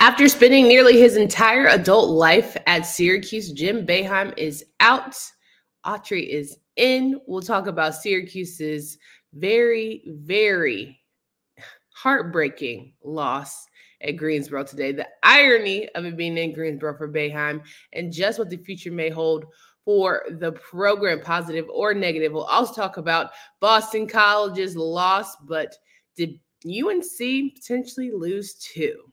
After spending nearly his entire adult life at Syracuse, Jim Boeheim is out. Autry is in. We'll talk about Syracuse's very, very heartbreaking loss at Greensboro today, the irony of it being in Greensboro for Boeheim, and just what the future may hold for the program, positive or negative. We'll also talk about Boston College's loss, but did UNC potentially lose too?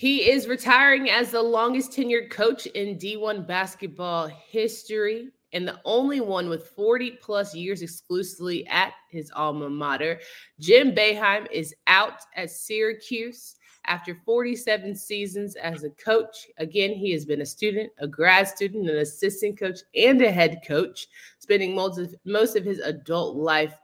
He is retiring as the longest tenured coach in D1 basketball history and the only one with 40 plus years exclusively at his alma mater. Jim Boeheim is out at Syracuse after 47 seasons as a coach. Again, he has been a student, a grad student, an assistant coach, and a head coach, spending most of, most of his adult life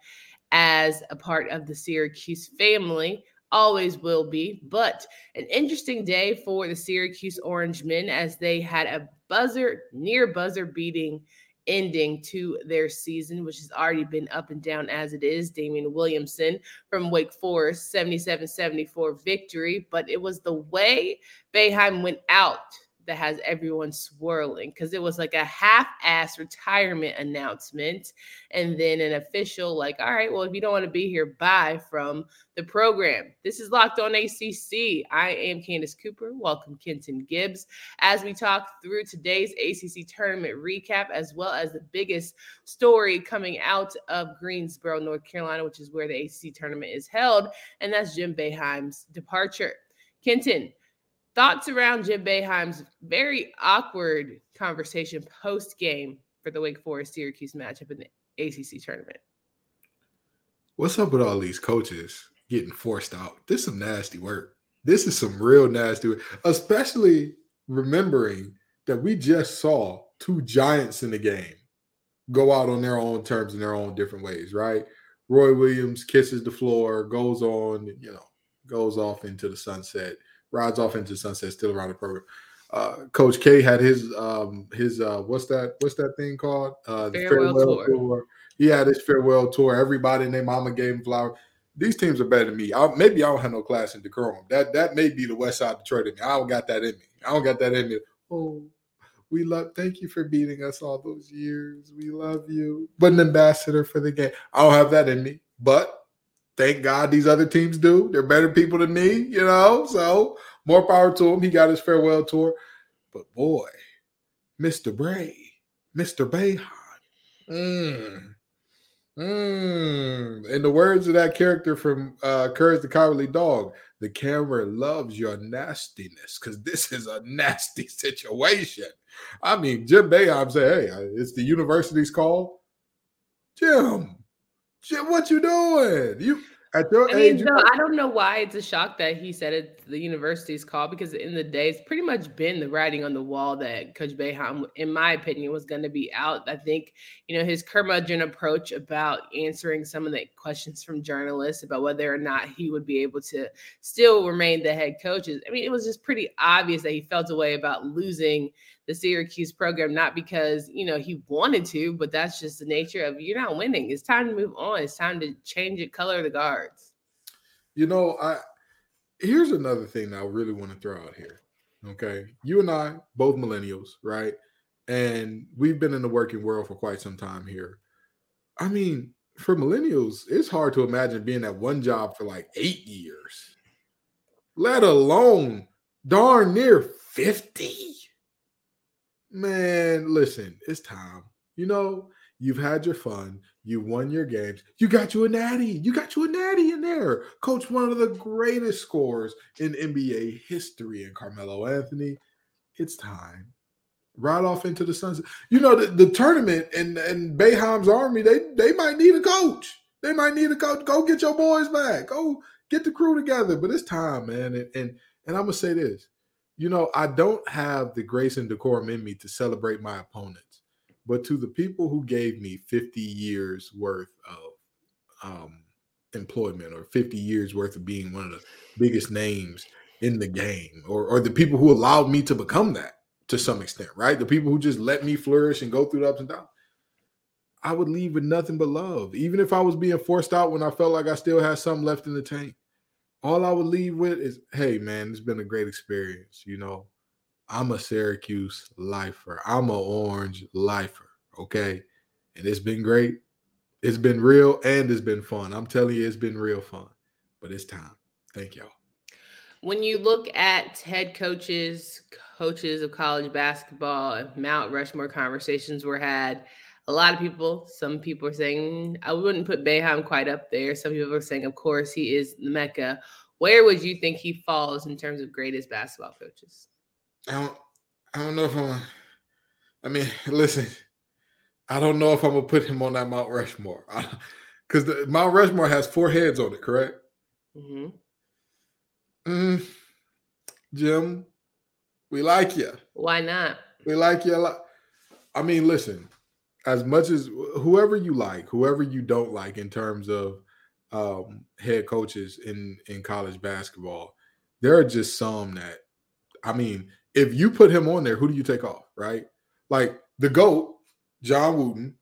as a part of the Syracuse family always will be. But an interesting day for the Syracuse Orange men as they had a buzzer, near buzzer beating ending to their season, which has already been up and down as it is. Daivien Williamson from Wake Forest, 77 74 victory. But it was the way Boeheim went out that has everyone swirling because it was like a half-ass retirement announcement and then an official like all right well if you don't want to be here bye from the program. This is locked on acc i am candace cooper. Welcome kenton gibbs. As we talk through today's acc tournament recap as well as the biggest story coming out of greensboro north carolina which is where the acc tournament is held and that's jim boeheim's departure. Kenton thoughts around Jim Boeheim's very awkward conversation post game for the Wake Forest Syracuse matchup in the ACC tournament. What's up with all these coaches getting forced out? This is some nasty work. This is some real nasty work, especially remembering that we just saw two giants in the game go out on their own terms in their own different ways, right? Roy Williams kisses the floor, goes on, you know, goes off into the sunset rides off into sunset, still around the program. Uh, Coach K had his um his uh what's that what's that thing called uh the farewell, farewell tour. tour. He had his farewell tour. Everybody and their mama gave him flowers. These teams are better than me. I, maybe I don't have no class in decorum. That that may be the West Side Detroit in me. I don't got that in me. I don't got that in me. Oh, we love. Thank you for beating us all those years. We love you. But an ambassador for the game. I don't have that in me. But thank God these other teams do. They're better people than me, you know. So more power to him. He got his farewell tour. But boy, Mr. Brey, Mr. Boeheim. Mm. Mm. In the words of that character from uh, Courage the Cowardly Dog, the camera loves your nastiness because this is a nasty situation. I mean, Jim Boeheim said, "Hey, it's the university's call." Jim, What you doing? You at your I age, mean, I don't know why it's a shock that he said it the university's call because in the day it's pretty much been the writing on the wall that Coach Boeheim, in my opinion, was going to be out. I think you know his curmudgeon approach about answering some of the questions from journalists about whether or not he would be able to still remain the head coach. I mean, it was just pretty obvious that he felt a way about losing the Syracuse program, not because, you know, he wanted to, but that's just the nature of you're not winning. It's time to move on. It's time to change it, color of the guards. You know, I here's another thing that I really want to throw out here. Okay. You and I, both millennials, right? And we've been in the working world for quite some time here. I mean, for millennials, it's hard to imagine being at one job for like eight years, let alone darn near 50 man, listen, it's time. You know, you've had your fun, you won your games, you got you a natty, you got you a natty in there. Coach, one of the greatest scorers in NBA history, and Carmelo Anthony. It's time. Right off into the sunset. You know, the, the tournament and and Boeheim's army, they they might need a coach. They might need a coach. Go get your boys back. Go get the crew together. But it's time, man. And and, and I'm gonna say this you know, I don't have the grace and decorum in me to celebrate my opponents, but to the people who gave me 50 years worth of um, employment or 50 years worth of being one of the biggest names in the game, or, or the people who allowed me to become that to some extent, right? The people who just let me flourish and go through the ups and downs. I would leave with nothing but love. Even if I was being forced out when I felt like I still had something left in the tank, all I would leave with is, hey, man, it's been a great experience. You know, I'm a Syracuse lifer, I'm an orange lifer. Okay. And it's been great. It's been real and it's been fun. I'm telling you, it's been real fun, but it's time. Thank y'all. When you look at head coaches, coaches of college basketball, Mount Rushmore conversations were had a lot of people, some people are saying I wouldn't put Boeheim quite up there. Some people are saying, of course, he is the Mecca. Where would you think he falls in terms of greatest basketball coaches? I don't I don't know if I'm I mean, listen, I don't know if I'm gonna put him on that Mount Rushmore. Because the Mount Rushmore has four heads on it, correct? Mm-hmm. Mm, Jim, we like you. Why not? We like you a lot. I mean, listen, as much as whoever you like, whoever you don't like in terms of um, head coaches in in college basketball, there are just some that I mean, if you put him on there, who do you take off? Right? Like the GOAT, John Wooden,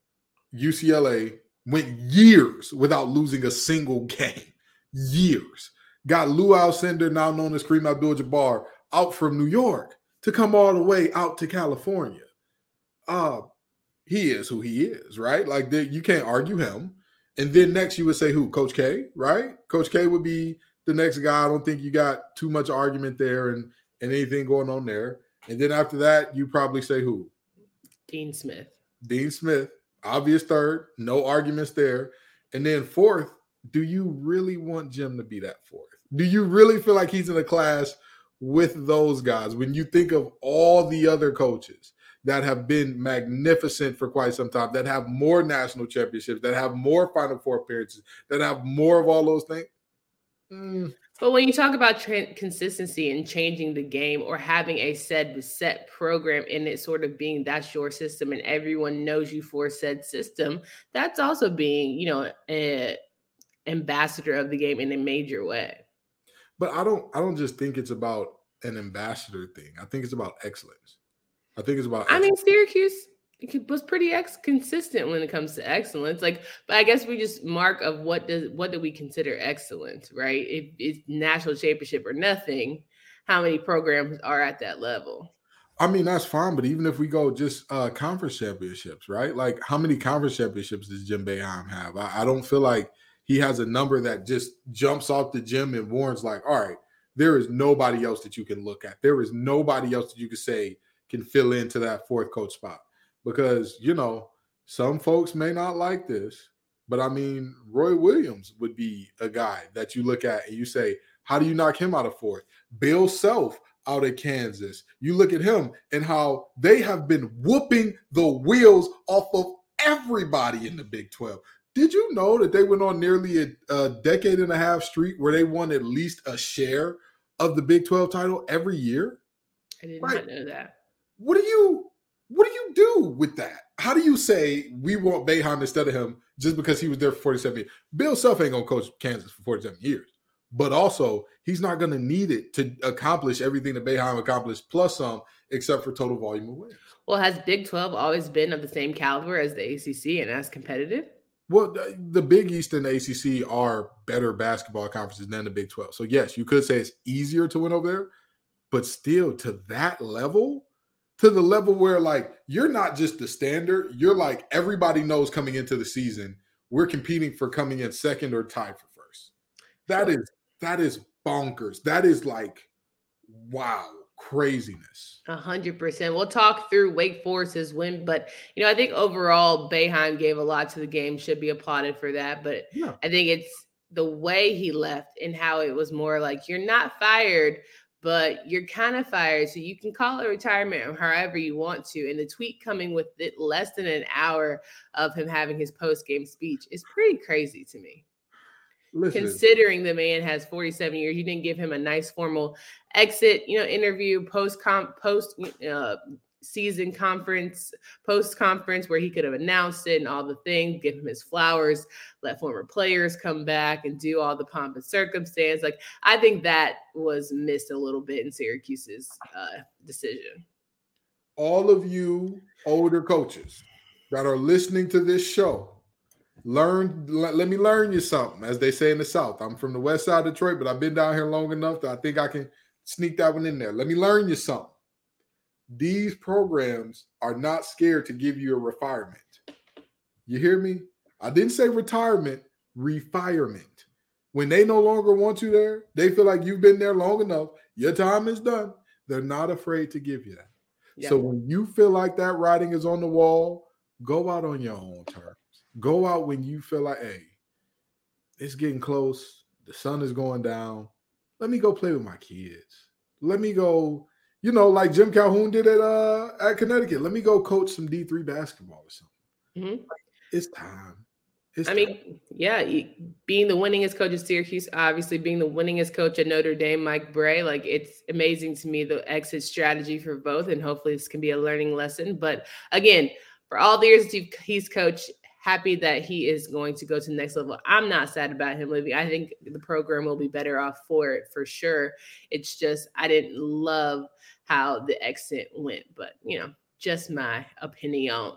UCLA went years without losing a single game. Years. Got Lou Alcindor, now known as Kareem Abdul-Jabbar, out from New York to come all the way out to California. Uh, he is who he is, right? Like the, you can't argue him. And then next you would say who? Coach K, right? Coach K would be the next guy. I don't think you got too much argument there and and anything going on there. And then after that, you probably say who? Dean Smith. Dean Smith, obvious third, no arguments there. And then fourth, do you really want Jim to be that fourth? Do you really feel like he's in a class with those guys when you think of all the other coaches? That have been magnificent for quite some time, that have more national championships, that have more Final Four appearances, that have more of all those things. Mm. But when you talk about tra- consistency and changing the game or having a said set program in it, sort of being that's your system and everyone knows you for said system, that's also being, you know, an ambassador of the game in a major way. But I don't, I don't just think it's about an ambassador thing. I think it's about excellence. I think it's about. I mean, Syracuse was pretty ex- consistent when it comes to excellence. Like, but I guess we just mark of what does what do we consider excellence, right? If it's national championship or nothing, how many programs are at that level? I mean, that's fine, but even if we go just uh conference championships, right? Like, how many conference championships does Jim Boeheim have? I, I don't feel like he has a number that just jumps off the gym and warns like, all right, there is nobody else that you can look at. There is nobody else that you can say can fill into that fourth coach spot. Because, you know, some folks may not like this, but I mean, Roy Williams would be a guy that you look at and you say, how do you knock him out of fourth? Bill Self out of Kansas. You look at him and how they have been whooping the wheels off of everybody in the Big 12. Did you know that they went on nearly a, a decade and a half streak where they won at least a share of the Big 12 title every year? I did right. not know that what do you what do you do with that? How do you say we want Boeheim instead of him just because he was there for 47 years? Bill Self ain't gonna coach Kansas for 47 years, but also he's not gonna need it to accomplish everything that Boeheim accomplished plus some, except for total volume of wins. Well, has Big 12 always been of the same caliber as the ACC and as competitive? Well, the Big East and the ACC are better basketball conferences than the Big 12. So, yes, you could say it's easier to win over there, but still to that level, to the level where like you're not just the standard, you're like everybody knows coming into the season, we're competing for coming in second or tied for first. That is that is bonkers. That is like wow, craziness. A hundred percent. We'll talk through Wake Forest's win, but you know, I think overall Boeheim gave a lot to the game, should be applauded for that. But yeah. I think it's the way he left and how it was more like you're not fired, but you're kind of fired. So you can call it retirement however you want to. And the tweet coming with it less than an hour of him having his post game speech is pretty crazy to me. Listen. Considering the man has 47 years, you didn't give him a nice formal exit, you know, interview, post comp, post uh, season conference, post conference where he could have announced it and all the things, give him his flowers, let former players come back and do all the pomp and circumstance. Like I think that was missed a little bit in Syracuse's uh, decision. All of you older coaches that are listening to this show, learn let, let me learn you something as they say in the south i'm from the west side of detroit but i've been down here long enough that i think i can sneak that one in there let me learn you something these programs are not scared to give you a retirement. You hear me? I didn't say retirement, refirement. When they no longer want you there, they feel like you've been there long enough, your time is done. They're not afraid to give you that. Yeah. So when you feel like that writing is on the wall, go out on your own terms. Go out when you feel like, hey, it's getting close. The sun is going down. Let me go play with my kids. Let me go you know, like Jim Calhoun did at uh at Connecticut. Let me go coach some D three basketball or something. Mm-hmm. It's time. It's I time. mean, yeah, being the winningest coach at Syracuse, obviously being the winningest coach at Notre Dame, Mike Brey, like it's amazing to me the exit strategy for both, and hopefully this can be a learning lesson. But again, for all the years he's coached, happy that he is going to go to the next level. I'm not sad about him leaving. I think the program will be better off for it for sure. It's just I didn't love how the exit went, but you know, just my opinion.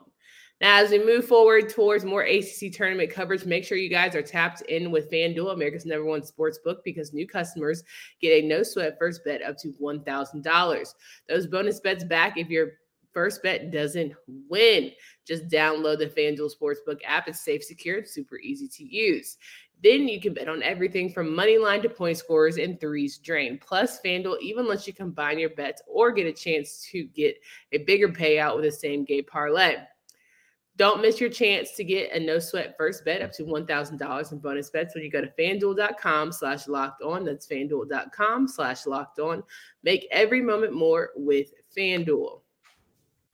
Now, as we move forward towards more ACC tournament coverage, make sure you guys are tapped in with FanDuel, America's number one sports book, because new customers get a no sweat first bet up to $1,000. Those bonus bets back if your first bet doesn't win. Just download the FanDuel Sportsbook app. It's safe, secure, and super easy to use. Then you can bet on everything from money line to point scores and threes drain. Plus, FanDuel even lets you combine your bets or get a chance to get a bigger payout with the same game parlay. Don't miss your chance to get a no sweat first bet up to $1,000 in bonus bets when you go to fanduel.com slash locked on. That's fanduel.com slash locked on. Make every moment more with FanDuel.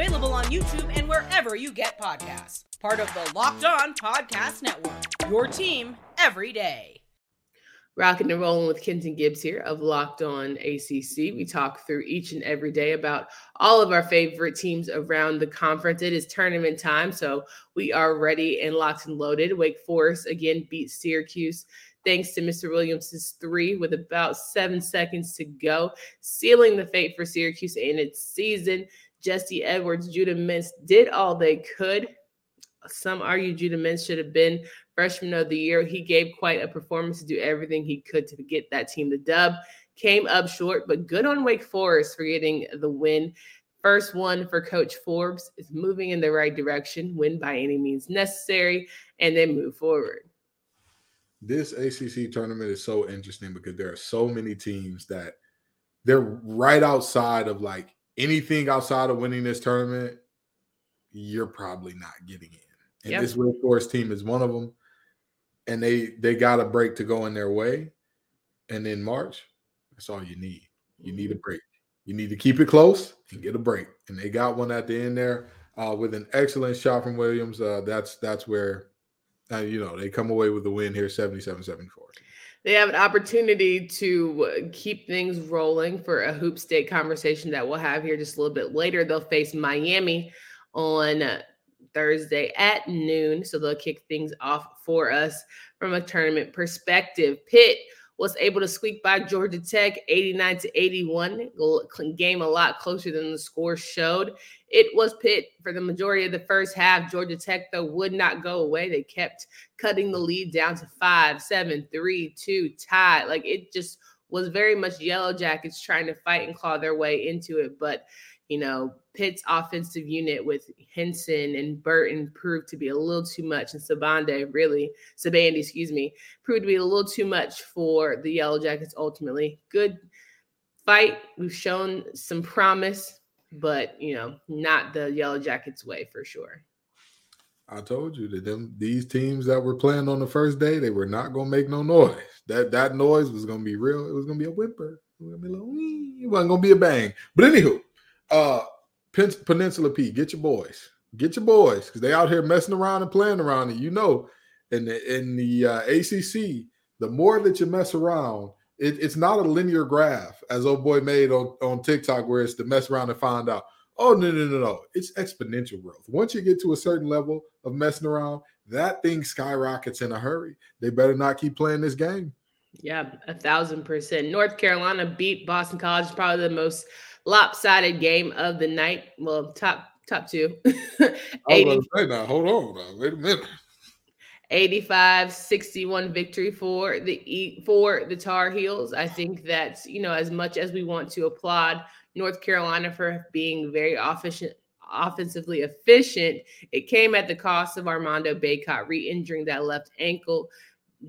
Available on YouTube and wherever you get podcasts. Part of the Locked On Podcast Network. Your team every day. Rocking and rolling with Kenton Gibbs here of Locked On ACC. We talk through each and every day about all of our favorite teams around the conference. It is tournament time, so we are ready and locked and loaded. Wake Forest again beat Syracuse thanks to Mr. Williams' three with about seven seconds to go, sealing the fate for Syracuse in its season. Jesse Edwards, Judah Mintz did all they could. Some argue Judah Mintz should have been freshman of the year. He gave quite a performance to do everything he could to get that team the dub. Came up short, but good on Wake Forest for getting the win. First one for Coach Forbes is moving in the right direction, win by any means necessary, and then move forward. This ACC tournament is so interesting because there are so many teams that they're right outside of like anything outside of winning this tournament, you're probably not getting in. And yep. this Wake Forest team is one of them. And they they got a break to go in their way. And in March, that's all you need. You need a mm-hmm. break. You need to keep it close and get a break. And they got one at the end there uh, with an excellent shot from Williams. Uh, that's that's where uh, you know they come away with the win here, 77-74 they have an opportunity to uh, keep things rolling for a hoop state conversation that we'll have here just a little bit later. They'll face Miami on Thursday at noon. So they'll kick things off for us from a tournament perspective. Pitt was able to squeak by Georgia Tech 89 to 81, game a lot closer than the score showed. It was Pitt for the majority of the first half. Georgia Tech, though, would not go away. They kept cutting the lead down to five, seven, three, two, tie. Like it just was very much Yellow Jackets trying to fight and claw their way into it. But you know, Pitt's offensive unit with Hinson and Burton proved to be a little too much, and Sabande really, Sibande, excuse me, proved to be a little too much for the Yellow Jackets ultimately. Good fight. We've shown some promise, but you know, not the Yellow Jackets way for sure. I told you that them these teams that were playing on the first day, they were not gonna make no noise. That that noise was gonna be real. It was gonna be a whimper. It, was gonna be little, it wasn't gonna be a bang. But anywho, uh Peninsula P, get your boys, get your boys, because they out here messing around and playing around. And you know, in the in the uh, ACC, the more that you mess around, it, it's not a linear graph, as old boy made on, on TikTok, where it's to mess around and find out. Oh no, no, no, no! It's exponential growth. Once you get to a certain level of messing around, that thing skyrockets in a hurry. They better not keep playing this game. Yeah, a thousand percent. North Carolina beat Boston College, probably the most lopsided game of the night. Well, top top two. 80, say now, hold on now. Wait a minute. 85 61 victory for the for the Tar Heels. I think that, you know, as much as we want to applaud North Carolina for being very efficient offensively efficient, it came at the cost of Armando Bacot re-injuring that left ankle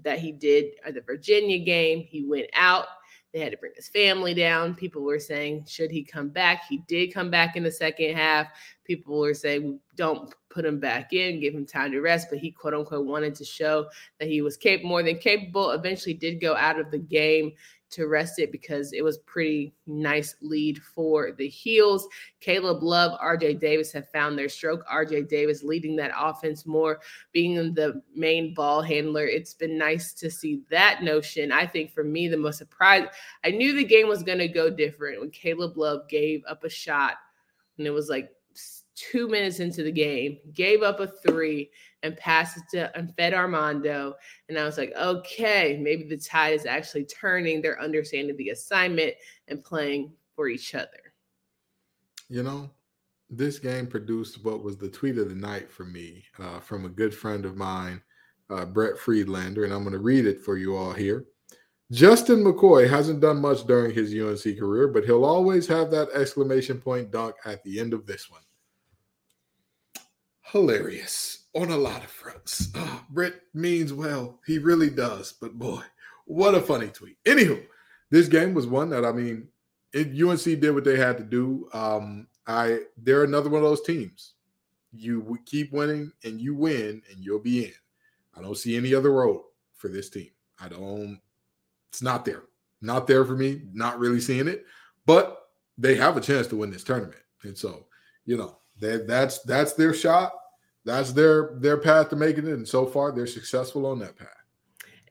that he did at the Virginia game. He went out they had to bring his family down. People were saying, should he come back? He did come back in the second half. People were saying, don't put him back in, give him time to rest. But he, quote unquote, wanted to show that he was capable, more than capable. Eventually, did go out of the game to rest it because it was pretty nice lead for the heels. Caleb Love, RJ Davis have found their stroke. RJ Davis leading that offense more, being the main ball handler. It's been nice to see that notion. I think for me, the most surprise, I knew the game was going to go different when Caleb Love gave up a shot and it was like two minutes into the game, gave up a three and passed it to and fed Armando. And I was like, okay, maybe the tide is actually turning. They're understanding the assignment and playing for each other. You know, this game produced what was the tweet of the night for me uh, from a good friend of mine, uh, Brett Friedlander, and I'm going to read it for you all here. Justin McKoy hasn't done much during his UNC career, but he'll always have that exclamation point dunk at the end of this one hilarious on a lot of fronts. Oh, Brett means well. He really does. But boy, what a funny tweet. Anywho, this game was one that I mean, it, UNC did what they had to do. Um, I they're another one of those teams. You keep winning and you win and you'll be in. I don't see any other road for this team. I don't. It's not there. Not there for me. Not really seeing it. But they have a chance to win this tournament. And so, you know, that that's that's their shot that's their their path to making it, and so far they're successful on that path.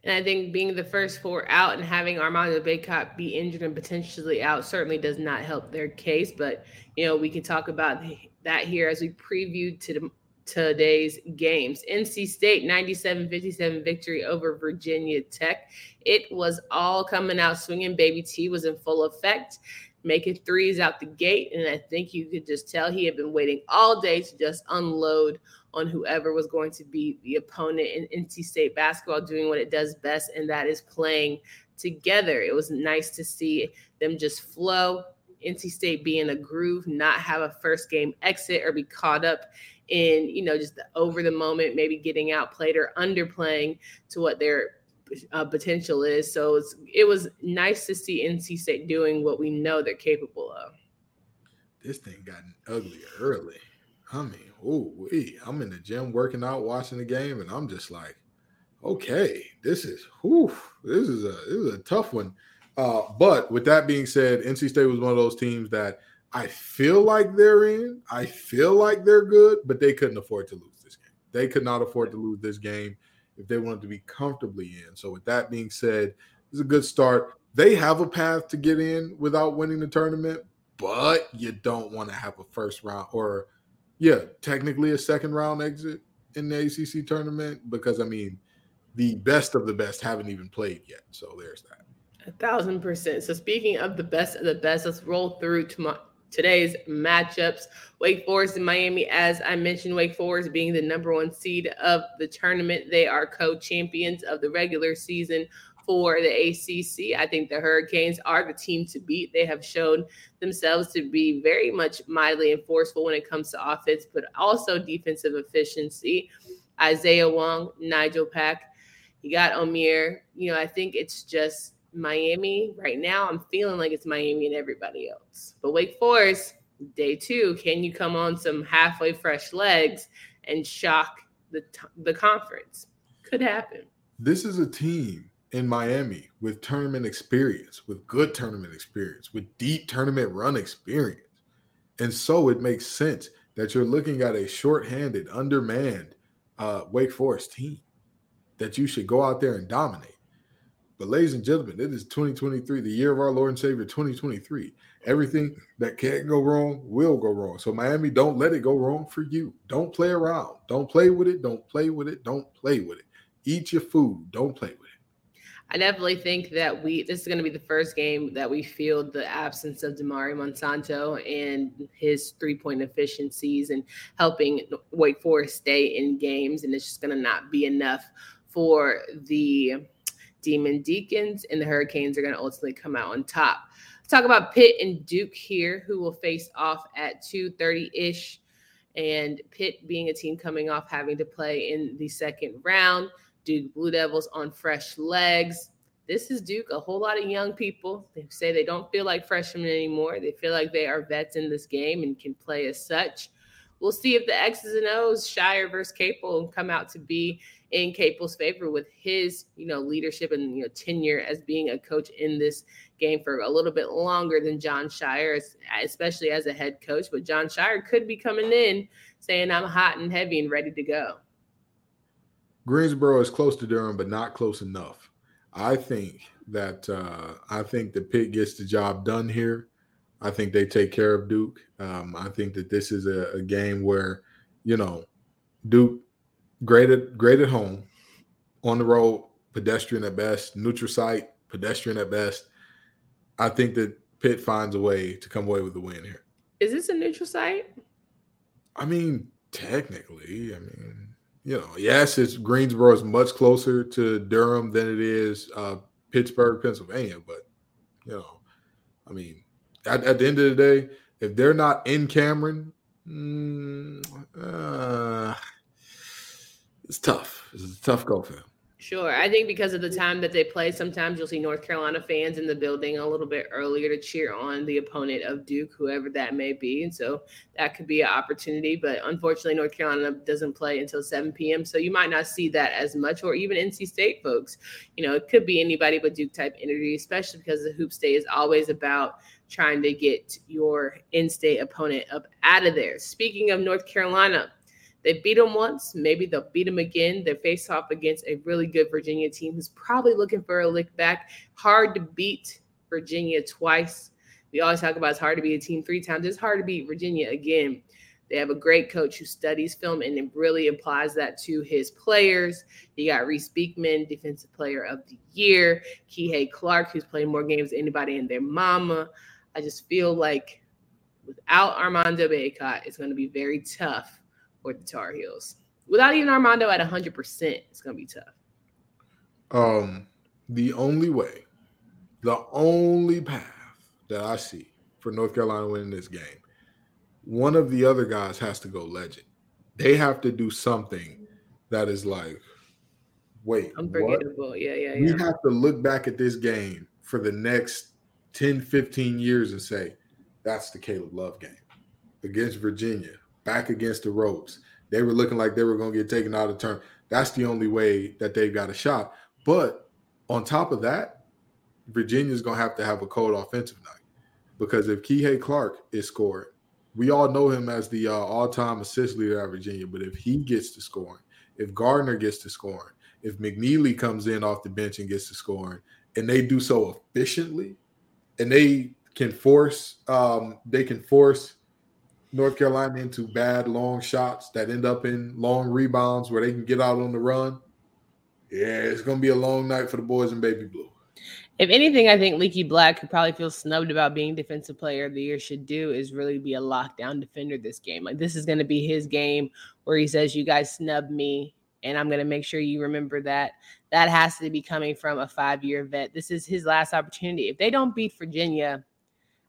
And I think being the first four out and having Armando Bacot be injured and potentially out certainly does not help their case. But you know, we can talk about that here as we preview to the, today's games. NC State 97-57 victory over Virginia Tech. It was all coming out swinging. Baby T was in full effect making threes out the gate. And I think you could just tell he had been waiting all day to just unload on whoever was going to be the opponent in NC State basketball doing what it does best, and that is playing together. It was nice to see them just flow. NC State be in a groove, not have a first game exit or be caught up in, you know, just the over the moment, maybe getting outplayed or underplaying to what their uh, potential is. So it was nice to see NC State doing what we know they're capable of. This thing got ugly early. I mean, oh, I'm in the gym working out, watching the game, and I'm just like, okay, this is whew, this is a this is a tough one. Uh, but with that being said, NC State was one of those teams that I feel like they're in. I feel like they're good, but they couldn't afford to lose this game. They could not afford to lose this game if they wanted to be comfortably in. So with that being said, it's a good start. They have a path to get in without winning the tournament, but you don't want to have a first round or yeah, technically a second round exit in the ACC tournament because I mean, the best of the best haven't even played yet. So there's that. A thousand percent. So speaking of the best of the best, let's roll through to my, today's matchups. Wake Forest and Miami, as I mentioned, Wake Forest being the number one seed of the tournament. They are co-champions of the regular season for the ACC. I think the Hurricanes are the team to beat. They have shown themselves to be very much mildly and forceful when it comes to offense, but also defensive efficiency. Isaiah Wong, Nigel Pack, you got Omier. You know, I think it's just Miami right now. I'm feeling like it's Miami and everybody else. But Wake Forest, day two, can you come on some halfway fresh legs and shock the the conference? Could happen. This is a team in Miami with tournament experience, with good tournament experience, with deep tournament run experience. And so it makes sense that you're looking at a shorthanded, undermanned uh, Wake Forest team that you should go out there and dominate. But, ladies and gentlemen, it is 2023, the year of our Lord and Savior 2023. Everything that can't go wrong will go wrong. So, Miami, don't let it go wrong for you. Don't play around. Don't play with it. Don't play with it. Don't play with it. Eat your food. Don't play with it. I definitely think that we this is going to be the first game that we feel the absence of Damari Monsanto and his three point efficiencies and helping Wake Forest stay in games, and it's just going to not be enough for the Demon Deacons, and the Hurricanes are going to ultimately come out on top. Let's talk about Pitt and Duke here, who will face off at 2:30 ish, and Pitt being a team coming off having to play in the second round. Duke Blue Devils on fresh legs. This is Duke, a whole lot of young people. They say they don't feel like freshmen anymore. They feel like they are vets in this game and can play as such. We'll see if the X's and O's, Scheyer versus Capel, come out to be in Capel's favor with his, you know, leadership and you know tenure as being a coach in this game for a little bit longer than Jon Scheyer, especially as a head coach. But Jon Scheyer could be coming in saying, "I'm hot and heavy and ready to go." Greensboro is close to Durham, but not close enough. I think that uh, I think the Pitt gets the job done here. I think they take care of Duke. Um, I think that this is a, a, game where, you know, Duke great at great at home, on the road, pedestrian at best, neutral site, pedestrian at best. I think that Pitt finds a way to come away with the win here. Is this a neutral site? I mean, technically, I mean, you know, yes, it's Greensboro is much closer to Durham than it is uh, Pittsburgh, Pennsylvania. But you know, I mean, at, at, the end of the day, if they're not in Cameron, mm, uh, it's tough. It's a tough go for them. Sure. I think because of the time that they play, sometimes you'll see North Carolina fans in the building a little bit earlier to cheer on the opponent of Duke, whoever that may be. And so that could be an opportunity. But unfortunately, North Carolina doesn't play until 7 p.m. So you might not see that as much, or even NC State folks. You know, it could be anybody but Duke type energy, especially because the hoop state is always about trying to get your in state opponent up out of there. Speaking of North Carolina, they beat them once. Maybe they'll beat them again. They face off against a really good Virginia team who's probably looking for a lick back. Hard to beat Virginia twice. We always talk about it's hard to beat a team three times. It's hard to beat Virginia again. They have a great coach who studies film and really applies that to his players. You got Reece Beekman, Defensive Player of the Year, Kihei Clark, who's played more games than anybody in their mama. I just feel like without Armando Bacot, it's going to be very tough for the Tar Heels. Without even Armando at 100%, it's going to be tough. Um, the only way, the only path that I see for North Carolina winning this game, one of the other guys has to go legend. They have to do something that is like, wait, unforgettable. What? Yeah, yeah, yeah. We have to look back at this game for the next 10, 15 years and say, that's the Caleb Love game against Virginia back against the ropes. They were looking like they were going to get taken out of turn. That's the only way that they've got a shot. But on top of that, Virginia's going to have to have a cold offensive night because if Kihei Clark is scoring, we all know him as the uh, all-time assist leader at Virginia. But if he gets to scoring, if Gardner gets to scoring, if McKneely comes in off the bench and gets to scoring, and they do so efficiently, and they can force, um, they can force North Carolina into bad long shots that end up in long rebounds where they can get out on the run. Yeah, it's gonna be a long night for the boys in baby blue. If anything, I think Leaky Black, who probably feels snubbed about being defensive player of the year, should do is really be a lockdown defender this game. Like this is to be his game where he says, "You guys snub me, And I'm going to make sure you remember that. That has to be coming from a five year vet. This is his last opportunity. If they don't beat Virginia,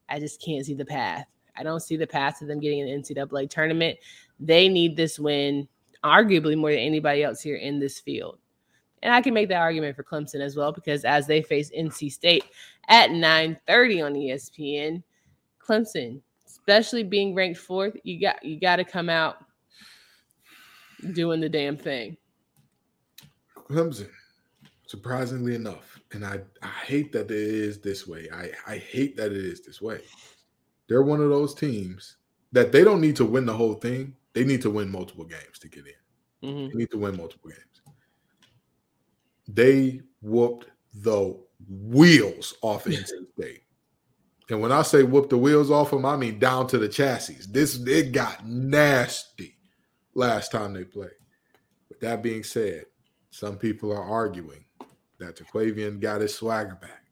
I just can't see the path. I don't see the path to them getting an NCAA tournament. They need this win, arguably more than anybody else here in this field. And I can make that argument for Clemson as well because as they face NC State at 9:30 on ESPN, Clemson, especially being ranked fourth, you got you got to come out doing the damn thing. Clemson, surprisingly enough, and I, I hate that it is this way. I, I hate that it is this way. They're one of those teams that they don't need to win the whole thing. They need to win multiple games to get in. Mm-hmm. They need to win multiple games. They whooped the wheels off NC State. And when I say whoop the wheels off them, I mean down to the chassis. This it got nasty last time they played. With that being said, some people are arguing that Terquavion got his swagger back.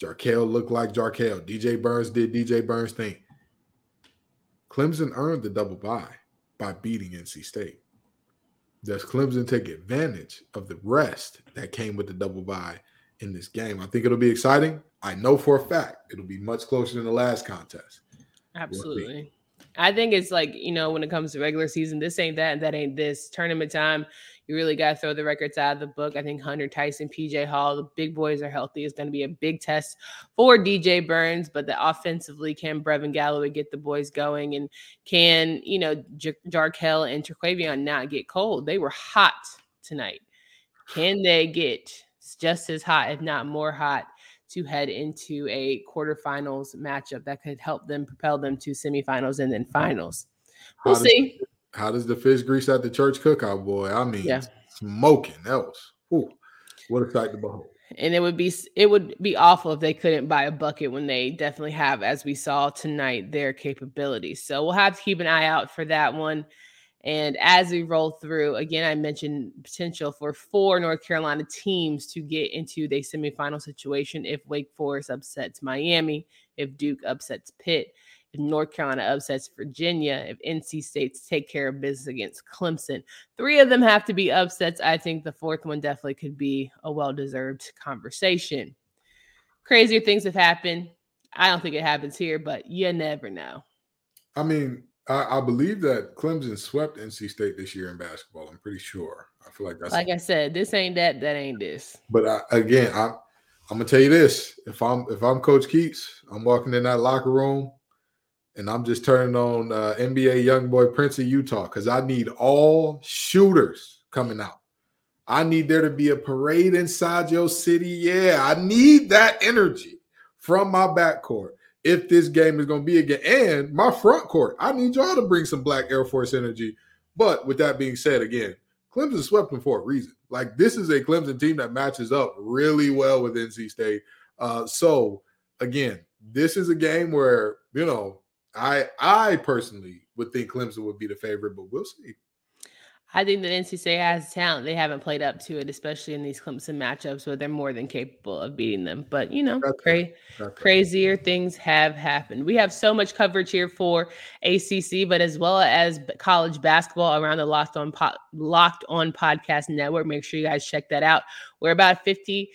Jarkel looked like Jarkel. DJ Burns did DJ Burns thing. Clemson earned the double bye by beating NC State. Does Clemson take advantage of the rest that came with the double bye in this game? I think it'll be exciting. I know for a fact it'll be much closer than the last contest. Absolutely. I think it's like, you know, when it comes to regular season, this ain't that, and that ain't this. Tournament time, you really got to throw the records out of the book. I think Hunter Tyson, PJ Hall, the big boys are healthy. It's going to be a big test for DJ Burns, but the offensively, can Brevin Galloway get the boys going? And can, you know, J- Jarkel and Terquavion not get cold? They were hot tonight. Can they get just as hot, if not more hot, to head into a quarterfinals matchup that could help them propel them to semifinals and then finals? We'll see. How does the fish grease at the church cookout, boy? I mean, yeah. smoking else. Ooh, what a sight to behold. And it would be it would be awful if they couldn't buy a bucket when they definitely have, as we saw tonight, their capabilities. So we'll have to keep an eye out for that one. And as we roll through, again, I mentioned potential for four North Carolina teams to get into the semifinal situation if Wake Forest upsets Miami, if Duke upsets Pitt, if North Carolina upsets Virginia, if NC State's take care of business against Clemson. Three of them have to be upsets. I think the fourth one definitely could be a well deserved conversation. Crazier things have happened. I don't think it happens here, but you never know. I mean, I, I, believe that Clemson swept NC State this year in basketball. I'm pretty sure. I feel like that's like I said, this ain't that, that ain't this. But I, again, I, I'm gonna tell you this: if I'm if I'm Coach Keatts, I'm walking in that locker room and I'm just turning on uh, NBA young boy Prince of Utah because I need all shooters coming out. I need there to be a parade inside your city. Yeah, I need that energy from my backcourt if this game is going to be again. And my front court, I need y'all to bring some Black Air Force energy. But with that being said, again, Clemson swept them for a reason. Like this is a Clemson team that matches up really well with NC State. Uh, so again, this is a game where you know I I personally would think Clemson would be the favorite, but we'll see. I think that NC State has talent. They haven't played up to it, especially in these Clemson matchups where they're more than capable of beating them. But you know, cra- crazier things have happened. We have so much coverage here for ACC, but as well as college basketball around the Locked On po- Locked On Podcast Network. Make sure you guys check that out. We're about fifty 50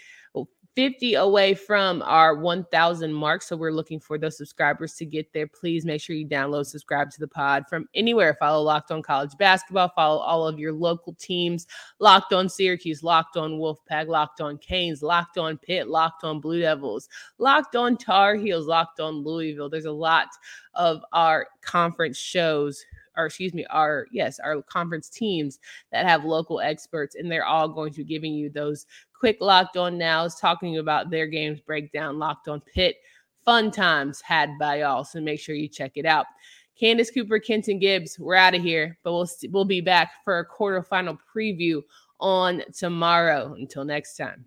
away from our 1000 mark. So we're looking for those subscribers to get there. Please make sure you download, subscribe to the pod from anywhere. Follow Locked On College Basketball. Follow all of your local teams Locked On Syracuse, Locked On Wolfpack, Locked On Canes, Locked On Pitt, Locked On Blue Devils, Locked On Tar Heels, Locked On Louisville. There's a lot of our conference shows or excuse me, our yes, our conference teams that have local experts, and they're all going to be giving you those quick locked on now is talking about their games breakdown, locked on pit. Fun times had by y'all. So make sure you check it out. Candace Cooper, Kenton Gibbs, we're out of here, but we'll we'll be back for a quarterfinal preview on tomorrow. Until next time.